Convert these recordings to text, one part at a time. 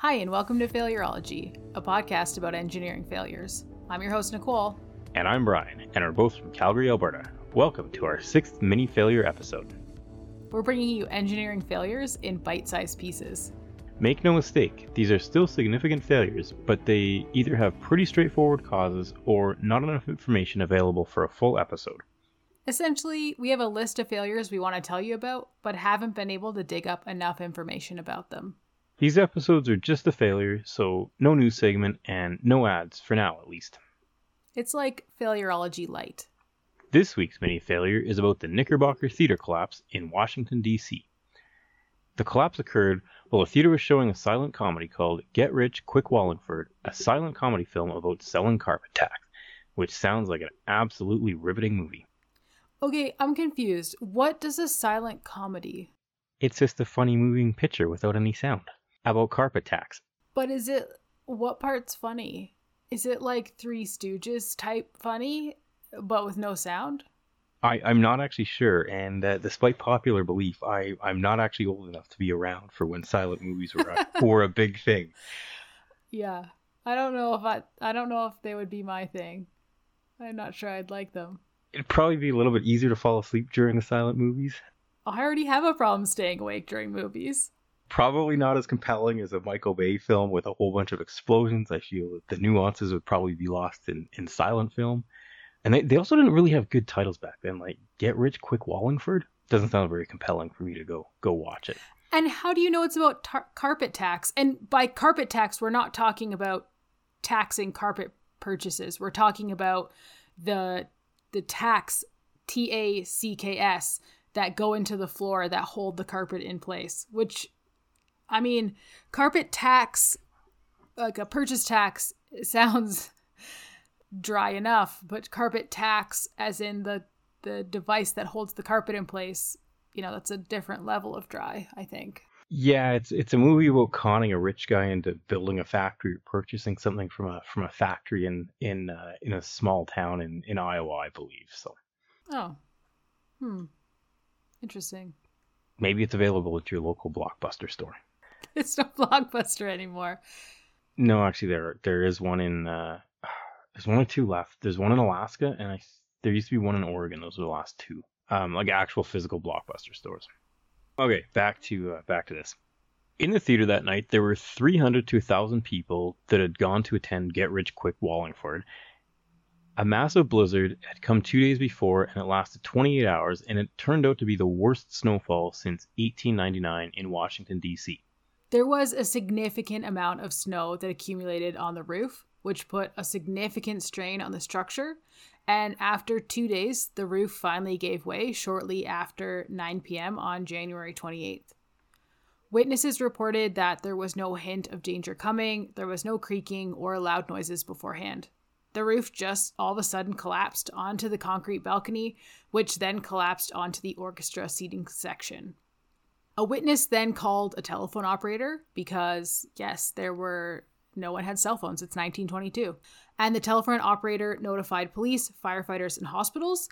Hi, and welcome to Failurology, a podcast about engineering failures. I'm your host, Nicole. And I'm Brian, and we're both from Calgary, Alberta. Welcome to our sixth mini failure episode. We're bringing you engineering failures in bite sized pieces. Make no mistake, these are still significant failures, but they either have pretty straightforward causes or not enough information available for a full episode. Essentially, we have a list of failures we want to tell you about, but haven't been able to dig up enough information about them. These episodes are just a failure, so no news segment and no ads, for now at least. It's like Failurology Light. This week's mini failure is about the Knickerbocker Theater collapse in Washington, D.C. The collapse occurred while a theater was showing a silent comedy called Get Rich Quick Wallingford, a silent comedy film about selling carpet tacks, which sounds like an absolutely riveting movie. Okay, I'm confused. What does a silent comedy? It's just a funny moving picture without any sound about carpet tacks. But is it what part's funny? Is it like Three Stooges type funny, but with no sound? I, I'm not actually sure, and uh, despite popular belief, I, I'm not actually old enough to be around for when silent movies were a, were a big thing. Yeah, I don't know if I I don't know if they would be my thing. I'm not sure I'd like them. It'd probably be a little bit easier to fall asleep during the silent movies. I already have a problem staying awake during movies. Probably not as compelling as a Michael Bay film with a whole bunch of explosions. I feel that the nuances would probably be lost in, in silent film. And they, they also didn't really have good titles back then, like Get Rich Quick Wallingford. Doesn't sound very compelling for me to go go watch it. And how do you know it's about tar- carpet tacks? And by carpet tax, we're not talking about taxing carpet purchases. We're talking about the the tacks T A C K S that go into the floor that hold the carpet in place. Which, I mean, carpet tax, like a purchase tax, sounds dry enough, but carpet tacks, as in the the device that holds the carpet in place, you know, that's a different level of dry. I think. Yeah, it's it's a movie about conning a rich guy into building a factory or purchasing something from a from a factory in in uh, in a small town in in Iowa, I believe. So. Oh. Hmm. Interesting. Maybe it's available at your local blockbuster store. It's no blockbuster anymore. No, actually, there there is one in. Uh, there's one or two left. There's one in Alaska, and I there used to be one in Oregon. Those are the last two. Um, like actual physical blockbuster stores. Okay, back to uh, back to this. In the theater that night, there were 300 to 1,000 people that had gone to attend Get Rich Quick Wallingford. A massive blizzard had come two days before, and it lasted 28 hours, and it turned out to be the worst snowfall since 1899 in Washington, D.C. There was a significant amount of snow that accumulated on the roof, which put a significant strain on the structure. And after two days, the roof finally gave way shortly after 9 p.m. on January 28th. Witnesses reported that there was no hint of danger coming, there was no creaking or loud noises beforehand. The roof just all of a sudden collapsed onto the concrete balcony, which then collapsed onto the orchestra seating section. A witness then called a telephone operator because, yes, there were no one had cell phones. It's 1922. And the telephone operator notified police, firefighters, and hospitals.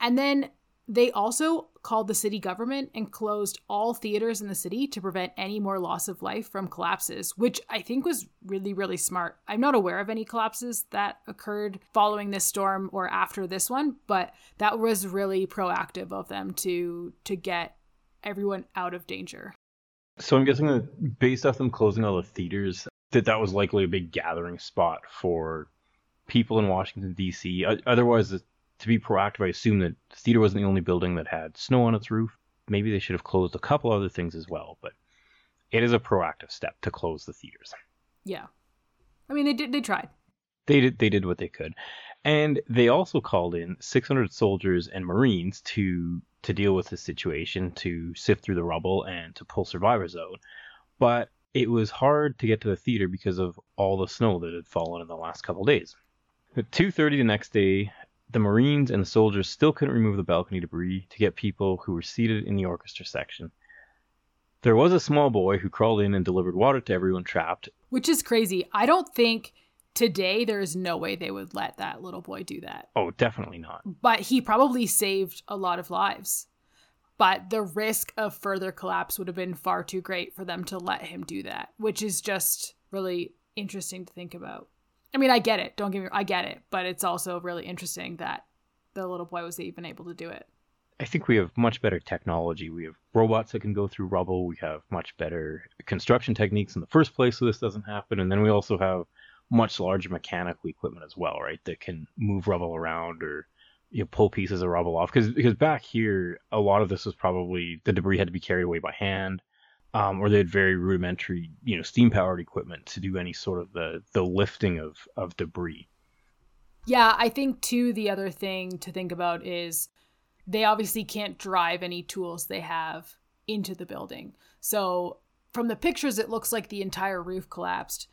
And then they also called the city government and closed all theaters in the city to prevent any more loss of life from collapses, which I think was really, really smart. I'm not aware of any collapses that occurred following this storm or after this one, but that was really proactive of them to to get everyone out of danger. So I'm guessing that based off them closing all the theaters, that that was likely a big gathering spot for people in Washington D.C. Otherwise, to be proactive, I assume that the theater wasn't the only building that had snow on its roof. Maybe they should have closed a couple other things as well, but it is a proactive step to close the theaters. Yeah, I mean they did. They tried. They did. They did what they could, and they also called in 600 soldiers and Marines to to deal with the situation, to sift through the rubble, and to pull survivors out. But it was hard to get to the theater because of all the snow that had fallen in the last couple days. At 2:30 the next day, the Marines and the soldiers still couldn't remove the balcony debris to get people who were seated in the orchestra section. There was a small boy who crawled in and delivered water to everyone trapped. Which is crazy. I don't think today there is no way they would let that little boy do that. Oh, definitely not. But he probably saved a lot of lives. but the risk of further collapse would have been far too great for them to let him do that, which is just really interesting to think about. I mean, I get it. Don't get me I get it, but it's also really interesting that the little boy was even able to do it. I think we have much better technology. We have robots that can go through rubble. We have much better construction techniques in the first place so this doesn't happen. And then we also have much larger mechanical equipment as well, right? That can move rubble around or you know, pull pieces of rubble off. Because because back here a lot of this was probably the debris had to be carried away by hand um, or they had very rudimentary you know steam powered equipment to do any sort of the the lifting of of debris. Yeah i think too the other thing to think about is they obviously can't drive any tools they have into the building. So from the pictures it looks like the entire roof collapsed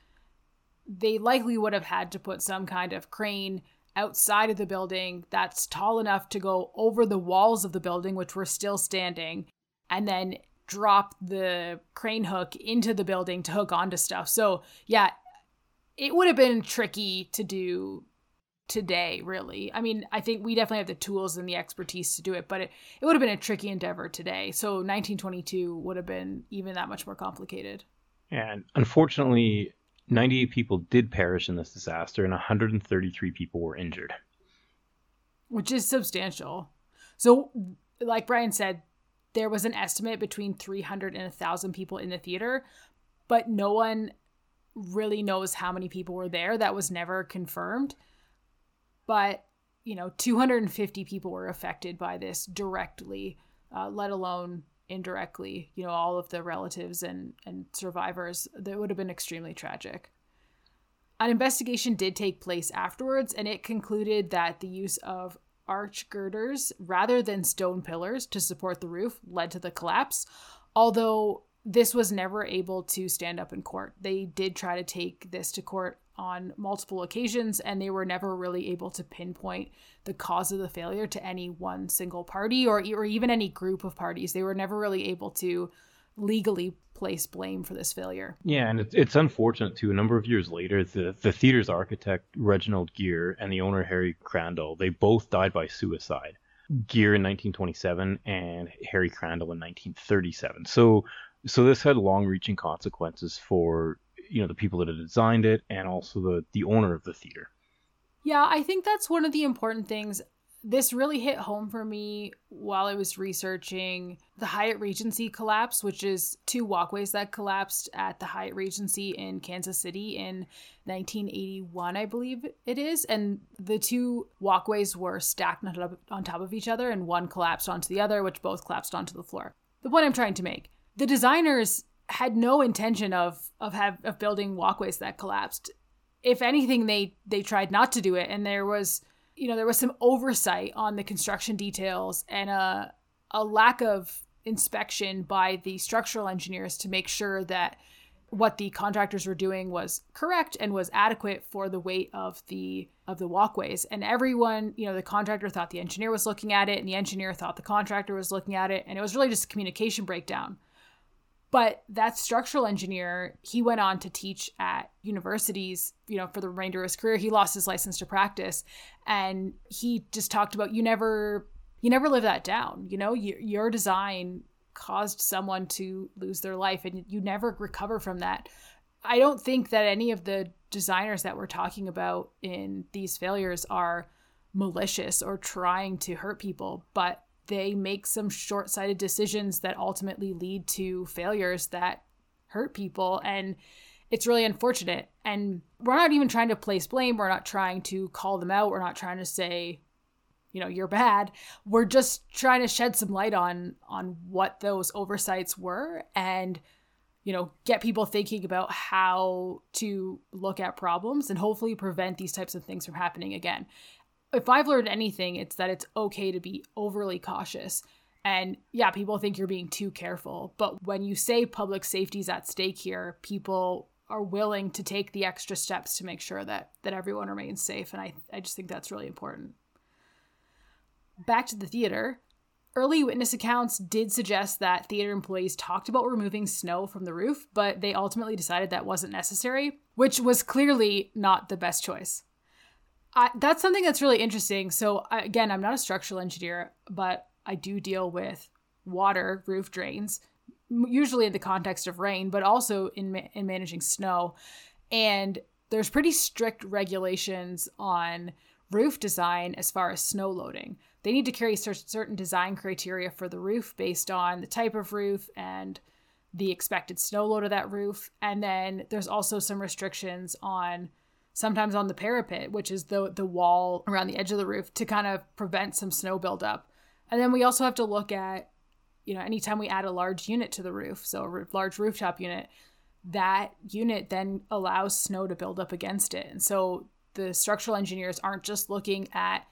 they likely would have had to put some kind of crane outside of the building that's tall enough to go over the walls of the building, which were still standing, and then drop the crane hook into the building to hook onto stuff. So, yeah, it would have been tricky to do today, really. I mean, I think we definitely have the tools and the expertise to do it, but it, it would have been a tricky endeavor today. So, 1922 would have been even that much more complicated. And unfortunately, 98 people did perish in this disaster and 133 people were injured. Which is substantial. So, like Brian said, there was an estimate between 300 and 1,000 people in the theater, but no one really knows how many people were there. That was never confirmed. But, you know, 250 people were affected by this directly, uh, let alone indirectly, you know, all of the relatives and, and survivors, that would have been extremely tragic. An investigation did take place afterwards, and it concluded that the use of arch girders rather than stone pillars to support the roof led to the collapse, although this was never able to stand up in court. They did try to take this to court on multiple occasions, and they were never really able to pinpoint the cause of the failure to any one single party or, or even any group of parties. They were never really able to legally place blame for this failure. Yeah, and it's, it's unfortunate too. A number of years later, the, the theater's architect, Reginald Geare, and the owner, Harry Crandall, they both died by suicide. Geare in 1927 and Harry Crandall in 1937. So so this had long-reaching consequences for you know the people that had designed it and also the the owner of the theater. Yeah, I think that's one of the important things. This really hit home for me while I was researching the Hyatt Regency collapse, which is two walkways that collapsed at the Hyatt Regency in Kansas City in 1981, I believe it is. And the two walkways were stacked on top of each other, and one collapsed onto the other, which both collapsed onto the floor. The point I'm trying to make the designers had no intention of of have of building walkways that collapsed. If anything, they they tried not to do it, and there was you know there was some oversight on the construction details and a a lack of inspection by the structural engineers to make sure that what the contractors were doing was correct and was adequate for the weight of the of the walkways. And everyone you know the contractor thought the engineer was looking at it and the engineer thought the contractor was looking at it. And it was really just a communication breakdown but that structural engineer, he went on to teach at universities, you know, for the remainder of his career. He lost his license to practice. And he just talked about you never you never live that down. You know, your, your design caused someone to lose their life and you never recover from that. I don't think that any of the designers that we're talking about in these failures are malicious or trying to hurt people, but they make some short sighted decisions that ultimately lead to failures that hurt people. And it's really unfortunate. And we're not even trying to place blame. We're not trying to call them out. We're not trying to say, you know, you're bad. We're just trying to shed some light on on what those oversights were and you know, get people thinking about how to look at problems and hopefully prevent these types of things from happening again if I've learned anything, it's that it's okay to be overly cautious. And yeah, people think you're being too careful. But when you say public safety is at stake here, people are willing to take the extra steps to make sure that that everyone remains safe. And I, I just think that's really important. Back to the theater. Early witness accounts did suggest that theater employees talked about removing snow from the roof, but they ultimately decided that wasn't necessary, which was clearly not the best choice. I, that's something that's really interesting. So again, I'm not a structural engineer, but I do deal with water roof drains, usually in the context of rain, but also in, in managing snow. And there's pretty strict regulations on roof design as far as snow loading. They need to carry certain design criteria for the roof based on the type of roof and the expected snow load of that roof. And then there's also some restrictions on sometimes on the parapet, which is the the wall around the edge of the roof to kind of prevent some snow buildup. And then we also have to look at, you know, anytime we add a large unit to the roof, so a large rooftop unit, that unit then allows snow to build up against it. And so the structural engineers aren't just looking at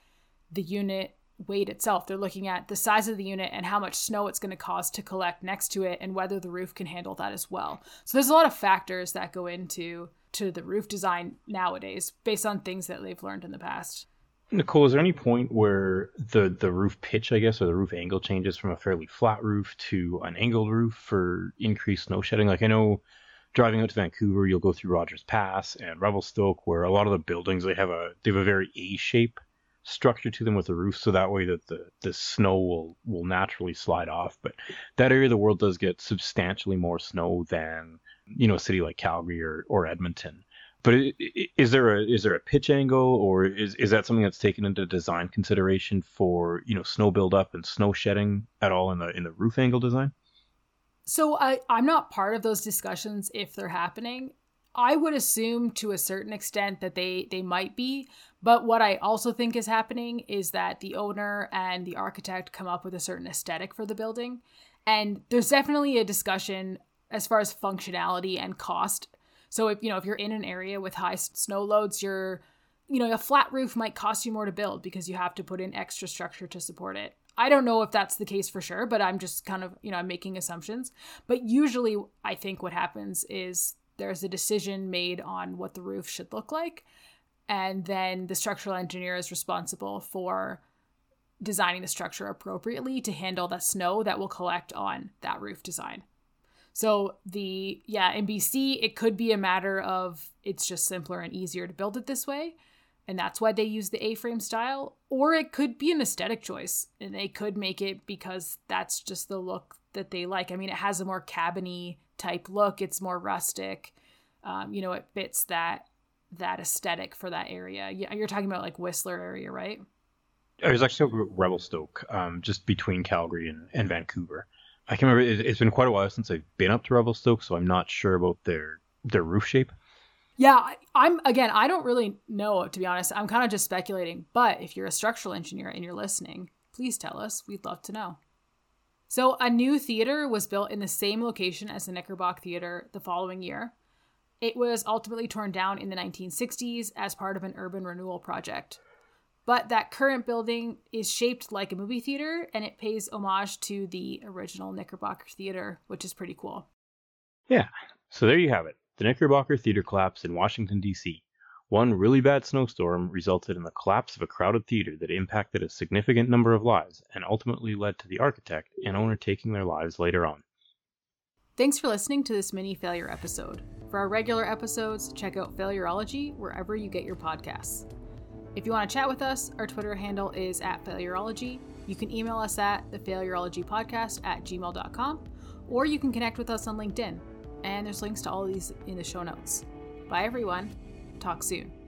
the unit weight itself. They're looking at the size of the unit and how much snow it's going to cause to collect next to it and whether the roof can handle that as well. So there's a lot of factors that go into to the roof design nowadays based on things that they've learned in the past. Nicole, is there any point where the the roof pitch, I guess, or the roof angle changes from a fairly flat roof to an angled roof for increased snow shedding? Like I know driving out to Vancouver, you'll go through Rogers Pass and Revelstoke, where a lot of the buildings they have a they have a very A shape structure to them with the roof, so that way that the the snow will will naturally slide off. But that area of the world does get substantially more snow than you know a city like Calgary or, or Edmonton. But is there a is there a pitch angle, or is is that something that's taken into design consideration for you know snow buildup and snow shedding at all in the in the roof angle design? So I I'm not part of those discussions if they're happening. I would assume to a certain extent that they they might be, but what I also think is happening is that the owner and the architect come up with a certain aesthetic for the building, and there's definitely a discussion as far as functionality and cost so if you know if you're in an area with high snow loads, you're you know a flat roof might cost you more to build because you have to put in extra structure to support it. I don't know if that's the case for sure, but I'm just kind of, you know, I'm making assumptions. But usually I think what happens is there's a decision made on what the roof should look like and then the structural engineer is responsible for designing the structure appropriately to handle the snow that will collect on that roof design. So the yeah, in BC it could be a matter of it's just simpler and easier to build it this way, and that's why they use the A-frame style, or it could be an aesthetic choice and they could make it because that's just the look that they like. I mean, it has a more cabiny type look. It's more rustic. Um, you know, it fits that that aesthetic for that area. Yeah, you're talking about like Whistler area, right? I was actually talking about Revelstoke, um, just between Calgary and, and Vancouver. I can remember. It, has been quite a while since I've been up to Revelstoke, so I'm not sure about their their roof shape. Yeah, I'm again. I don't really know to be honest. I'm kind of just speculating. But if you're a structural engineer and you're listening, please tell us. We'd love to know. So a new theater was built in the same location as the Knickerbocker Theater the following year. It was ultimately torn down in the 1960s as part of an urban renewal project. But that current building is shaped like a movie theater and it pays homage to the original Knickerbocker Theater, which is pretty cool. Yeah. So there you have it. The Knickerbocker Theater collapsed in Washington, D.C. One really bad snowstorm resulted in the collapse of a crowded theater that impacted a significant number of lives and ultimately led to the architect and owner taking their lives later on. Thanks for listening to this mini failure episode. For our regular episodes, check out Failurology wherever you get your podcasts. If you want to chat with us, our Twitter handle is at Failurology. You can email us at the Podcast at gmail.com, or you can connect with us on LinkedIn. And there's links to all of these in the show notes. Bye, everyone. Talk soon.